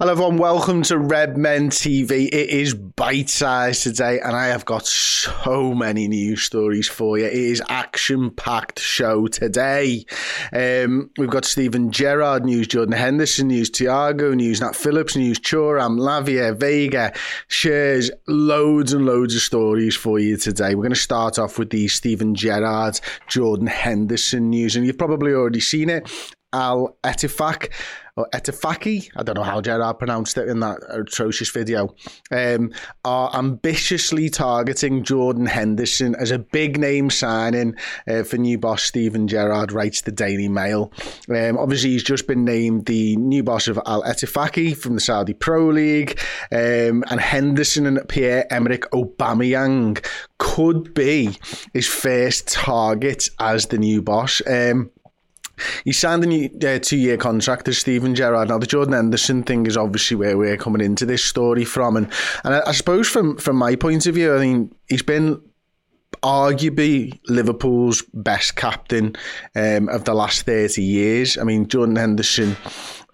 Hello everyone, welcome to Redmen TV. It is bite sized today, and I have got so many news stories for you. It is action packed show today. Um, we've got Steven Gerrard news, Jordan Henderson news, Thiago news, Nat Phillips news, Thuram, Lavia, Veiga, shares loads and loads of stories for you today. We're going to start off with the Steven Gerrard, Jordan Henderson news, and you've probably already seen it. Al-Ettifaq or Etifaki, I don't know how Gerrard pronounced it in that atrocious video, um, are ambitiously targeting Jordan Henderson as a big name signing uh, for new boss Steven Gerrard, writes the Daily Mail. Um, obviously, he's just been named the new boss of Al Etifaki from the Saudi Pro League, um, and Henderson and Pierre Emerick Aubameyang could be his first target as the new boss. Um, he signed a new uh, two-year contract as Steven Gerrard. Now the Jordan Henderson thing is obviously where we're coming into this story from, and and I, I suppose from from my point of view, I mean he's been arguably Liverpool's best captain um, of the last 30 years. I mean, Jordan Henderson,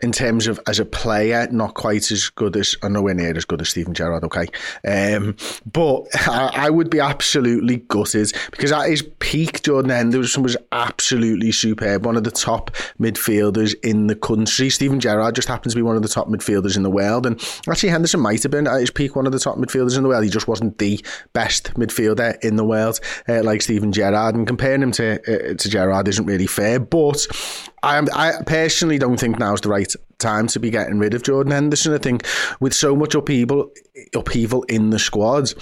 in terms of as a player, not quite as good as, or nowhere near as good as Steven Gerrard, okay? Um, but I, I would be absolutely gutted because at his peak, Jordan Henderson was absolutely superb, one of the top midfielders in the country. Steven Gerrard just happens to be one of the top midfielders in the world. And actually, Henderson might have been at his peak one of the top midfielders in the world. He just wasn't the best midfielder in the world uh, like Steven Gerrard. And comparing him to uh, to Gerrard isn't really fair. But I, I personally don't think now's the right time to be getting rid of Jordan Henderson. I think with so much upheaval, upheaval in the squad,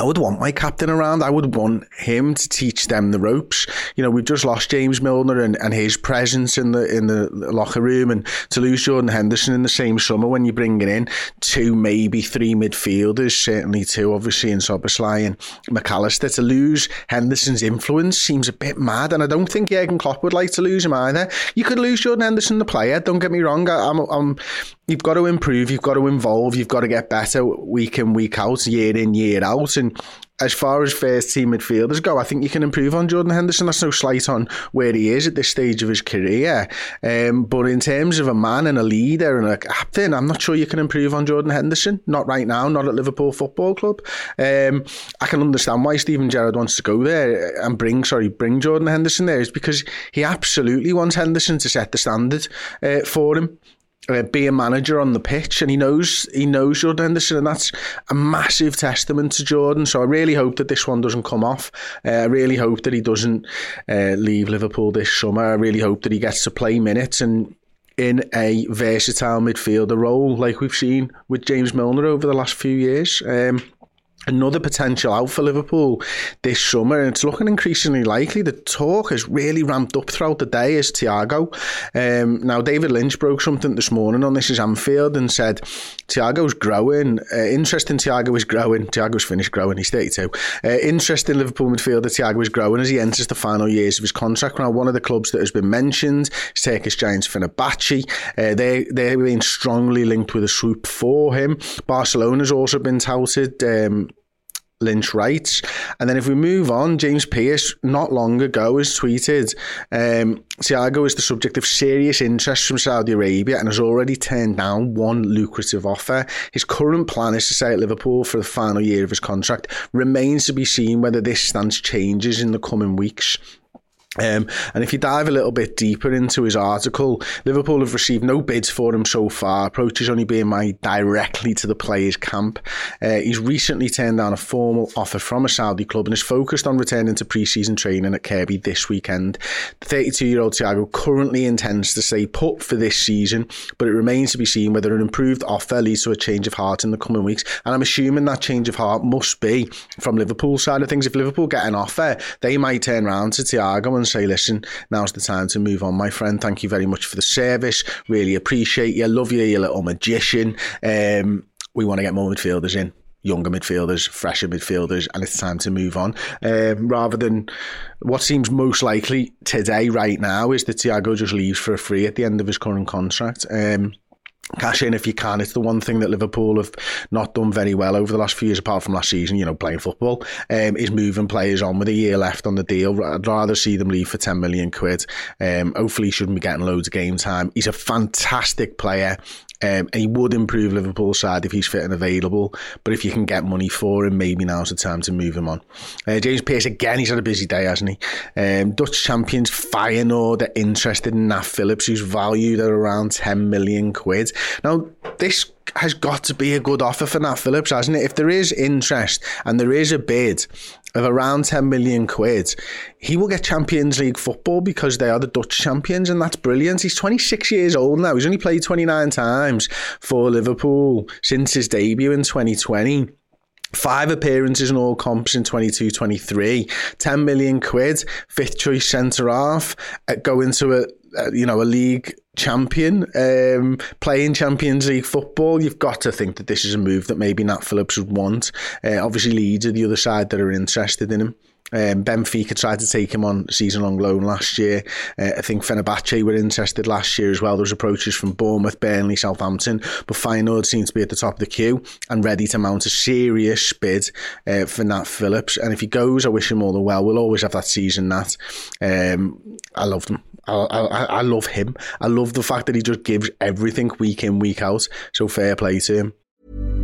I would want my captain around. I would want him to teach them the ropes. You know, we've just lost James Milner and, and his presence in the in the locker room, and to lose Jordan Henderson in the same summer when you're bringing in two, maybe three midfielders, certainly two, obviously in Szoboszlai and McAllister. To lose Henderson's influence seems a bit mad, and I don't think Jurgen Klopp would like to lose him either. You could lose Jordan Henderson, the player. Don't get me wrong. I, I'm, I'm you've got to improve, you've got to involve, you've got to get better week in, week out, year in, year out. And as far as first team midfielders go, I think you can improve on Jordan Henderson. That's no slight on where he is at this stage of his career. Um, but in terms of a man and a leader and a captain, I'm not sure you can improve on Jordan Henderson. Not right now, not at Liverpool Football Club. Um, I can understand why Steven Gerrard wants to go there and bring, sorry, bring Jordan Henderson there is because he absolutely wants Henderson to set the standard uh, for him uh, be a manager on the pitch, and he knows he knows Jordan Henderson, and that's a massive testament to Jordan. So I really hope that this one doesn't come off. Uh, I really hope that he doesn't uh, leave Liverpool this summer. I really hope that he gets to play minutes and in a versatile midfielder role, like we've seen with James Milner over the last few years. Um, another potential out for Liverpool this summer, and it's looking increasingly likely. The talk has really ramped up throughout the day is Thiago. Um, now, David Lynch broke something this morning on this is Anfield and said Thiago's growing. Uh, interest in Thiago is growing. Thiago's finished growing. He's 32. Uh, interest in Liverpool midfielder Thiago is growing as he enters the final years of his contract. Now, one of the clubs that has been mentioned is Turkish Giants Fenerbahce. Uh, they they're being strongly linked with a swoop for him. Barcelona's also been touted. Um, Lynch writes. And then if we move on, James Pearce, not long ago has tweeted um, Thiago is the subject of serious interest from Saudi Arabia and has already turned down one lucrative offer. His current plan is to stay at Liverpool for the final year of his contract. Remains to be seen whether this stance changes in the coming weeks. Um, and if you dive a little bit deeper into his article, Liverpool have received no bids for him so far. Approaches only being made directly to the players' camp. Uh, he's recently turned down a formal offer from a Saudi club and is focused on returning to pre-season training at Kirkby this weekend. The 32-year-old Thiago currently intends to stay put for this season, but it remains to be seen whether an improved offer leads to a change of heart in the coming weeks. And I'm assuming that change of heart must be from Liverpool side of things. If Liverpool get an offer, they might turn around to Thiago and and say, listen, now's the time to move on, my friend. Thank you very much for the service. Really appreciate you. Love you, you little magician. Um, we want to get more midfielders in younger midfielders, fresher midfielders, and it's time to move on. Um, rather than what seems most likely today, right now, is that Thiago just leaves for free at the end of his current contract. Um, cash in if you can. It's the one thing that Liverpool have not done very well over the last few years, apart from last season, you know, playing football, um, is moving players on with a year left on the deal. I'd rather see them leave for 10 million quid. Um, hopefully, he shouldn't be getting loads of game time. He's a fantastic player. Um, and he would improve Liverpool's side if he's fit and available. But if you can get money for him, maybe now's the time to move him on. Uh, James Pearce, again, he's had a busy day, hasn't he? Um, Dutch champions Feyenoord are interested in Nat Phillips, who's valued at around 10 million quid. Now, this has got to be a good offer for Nat Phillips, hasn't it? If there is interest and there is a bid of around 10 million quid, he will get Champions League football because they are the Dutch champions, and that's brilliant. He's 26 years old now. He's only played 29 times for Liverpool since his debut in 2020. Five appearances in all comps in 22 23, 10 million quid, fifth choice centre half, uh, going to a, a, you know, a league champion, um, playing Champions League football, you've got to think that this is a move that maybe Nat Phillips would want. Uh, obviously, Leeds are the other side that are interested in him. Um, Benfica tried to take him on season-long loan last year. Uh, I think Fenerbahce were interested last year as well. There was approaches from Bournemouth, Burnley, Southampton, but Feyenoord seemed to be at the top of the queue and ready to mount a serious bid uh, for Nat Phillips. And if he goes, I wish him all the well. We'll always have that season, Nat. Um, I love him. I, I, I love him. I love the fact that he just gives everything week in, week out. So fair play to him.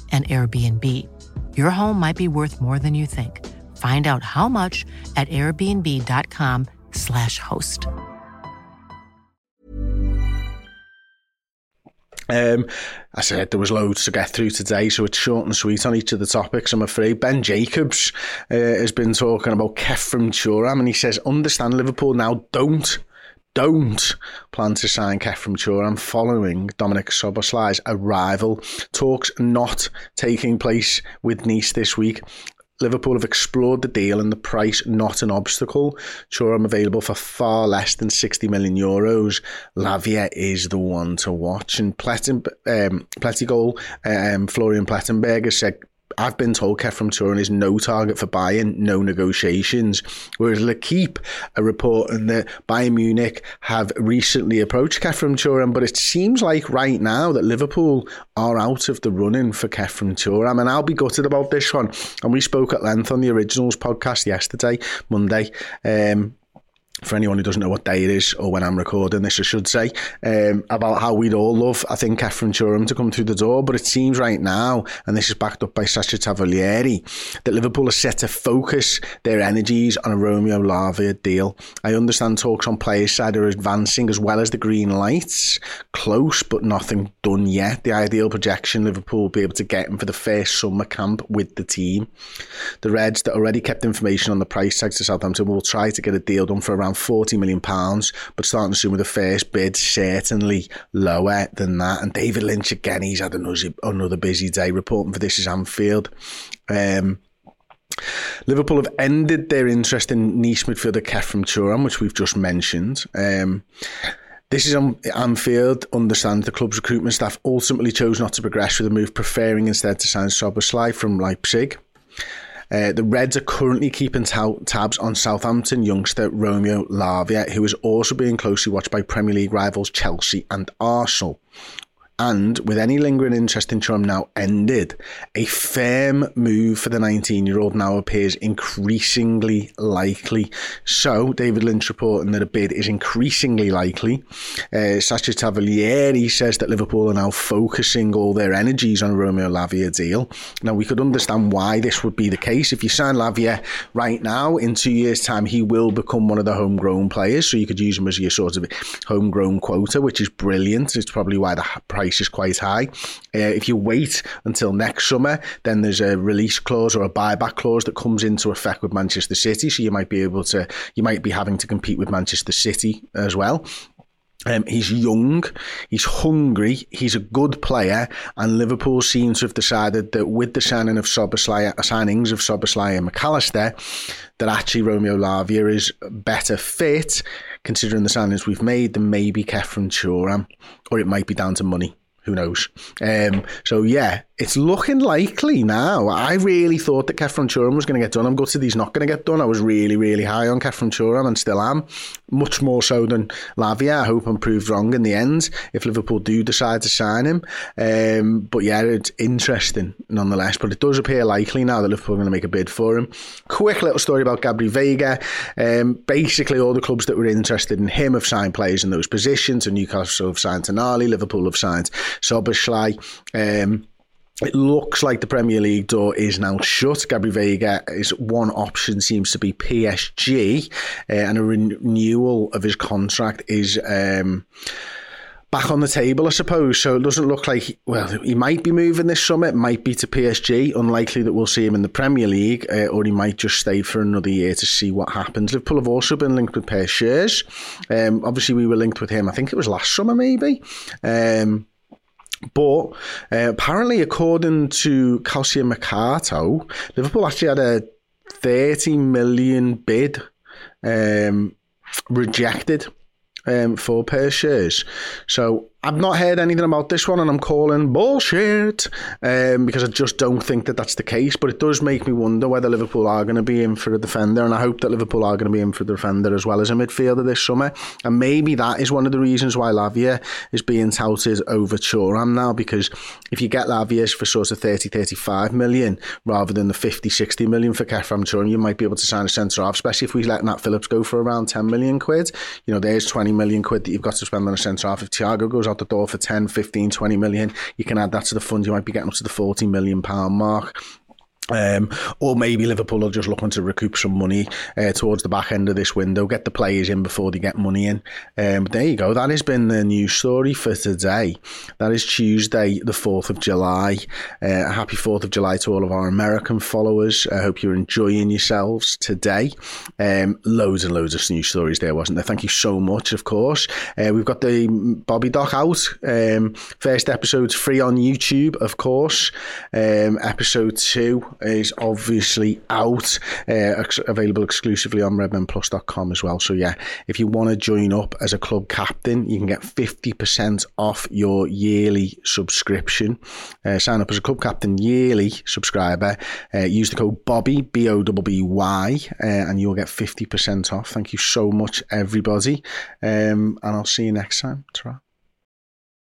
an Airbnb. Your home might be worth more than you think. Find out how much at airbnb.com/slash host. Um, I said there was loads to get through today, so it's short and sweet on each of the topics. I'm afraid Ben Jacobs uh, has been talking about Khéphren Thuram, and he says, "Understand Liverpool now. Don't don't plan to sign Khéphren Thuram following Dominic Szoboszlai's arrival. Talks not taking place with Nice this week. Liverpool have explored the deal and the price not an obstacle. Thuram available for far less than 60 million euros. Lavia is the one to watch. And Pletten, um, um, Florian Plettenberg has said I've been told Khéphren Thuram is no target for Bayern, no negotiations. Whereas L'Equipe are reporting that Bayern Munich have recently approached Khéphren Thuram, but it seems like right now that Liverpool are out of the running for Khéphren Thuram. And I'll be gutted about this one. And we spoke at length on the Originals podcast yesterday, Monday. Um, for anyone who doesn't know what day it is or when I'm recording this, I should say, um, about how we'd all love, I think, Khéphren Thuram to come through the door. But it seems right now, and this is backed up by Sacha Tavolieri, that Liverpool are set to focus their energies on a Romeo Lavia deal. I understand talks on players' side are advancing as well as the green lights. Close, but nothing done yet. The ideal projection, Liverpool will be able to get him for the first summer camp with the team. The Reds that already kept information on the price tag to Southampton will try to get a deal done for around around £40 million, but starting soon with the first bid certainly lower than that. And David Lynch, again, he's had another, busy day reporting for this is Anfield. Um, Liverpool have ended their interest in Nice midfielder Khéphren Thuram, which we've just mentioned. Um, this is on Anfield. Understand the club's recruitment staff ultimately chose not to progress with the move, preferring instead to sign Szoboszlai from Leipzig. Uh, the Reds are currently keeping tabs on Southampton youngster Romeo Lavia, who is also being closely watched by Premier League rivals Chelsea and Arsenal. And with any lingering interest in Thuram now ended, a firm move for the 19 year old now appears increasingly likely. So, David Lynch reporting that a bid is increasingly likely. Uh, Sacha Tavolieri says that Liverpool are now focusing all their energies on Romeo Lavia deal. Now, we could understand why this would be the case. If you sign Lavia right now, in two years' time, he will become one of the homegrown players. So, you could use him as your sort of homegrown quota, which is brilliant. It's probably why the price price is quite high. Uh, if you wait until next summer, then there's a release clause or a buyback clause that comes into effect with Manchester City. So you might be able to, you might be having to compete with Manchester City as well. Um, he's young, he's hungry, he's a good player, and Liverpool seems to have decided that with the signing of signings of Szoboszlai and McAllister, that actually Romeo Lavia is better fit, considering the signings we've made, than maybe Khéphren Thuram, or it might be down to money who knows? Um, so yeah, it's looking likely now. I really thought that Khéphren Thuram was going to get done. I'm gutted he's not going to get done. I was really, really high on Khéphren Thuram and still am. Much more so than Lavia. I hope I'm proved wrong in the end if Liverpool do decide to sign him. Um, but yeah, it's interesting nonetheless. But it does appear likely now that Liverpool are going to make a bid for him. Quick little story about Gabri Veiga. Um, basically, all the clubs that were interested in him have signed players in those positions. And Newcastle have signed Tonali, Liverpool have signed Szoboszlai. Um, it looks like the Premier League door is now shut. Gabri Veiga is one option seems to be PSG, uh, and a renewal of his contract is. Um, back on the table, I suppose. So it doesn't look like, well, he might be moving this summer. It might be to PSG. Unlikely that we'll see him in the Premier League, uh, or he might just stay for another year to see what happens. Liverpool have also been linked with Per Schuurs. Um, obviously, we were linked with him, I think it was last summer, maybe. Um, but uh, apparently, according to Calcio Mercato, Liverpool actually had a 30 million bid um, rejected um, for Per Schuurs. So I've not heard anything about this one, and I'm calling bullshit um, because I just don't think that that's the case. But it does make me wonder whether Liverpool are going to be in for a defender, and I hope that Liverpool are going to be in for the defender as well as a midfielder this summer. And maybe that is one of the reasons why Lavia is being touted over Thuram now, because if you get Lavia for sort of 30, 35 million rather than the 50, 60 million for Khéphren Thuram, you might be able to sign a centre half, especially if we let Nat Phillips go for around 10 million quid. You know, there's 20 million quid that you've got to spend on a centre half. If Thiago goes out the door for 10, 15, 20 million. You can add that to the fund. You might be getting up to the 40 million pound mark. Um, or maybe Liverpool are just looking to recoup some money uh, towards the back end of this window, get the players in before they get money in. Um, but there you go. That has been the news story for today. That is Tuesday, the 4th of July. Uh, happy 4th of July to all of our American followers. I hope you're enjoying yourselves today. Um, loads and loads of news stories there, wasn't there? Thank you so much, of course. Uh, we've got the Bobby Doc out. Um, first episode's free on YouTube, of course. Um, episode two is obviously out, uh, ex- available exclusively on redmenplus.com as well. So yeah, if you want to join up as a club captain, you can get 50% off your yearly subscription. Uh, sign up as a club captain yearly subscriber. Uh, use the code Bobby B O B B Y, uh, and you'll get 50% off. Thank you so much, everybody, um, and I'll see you next time. ta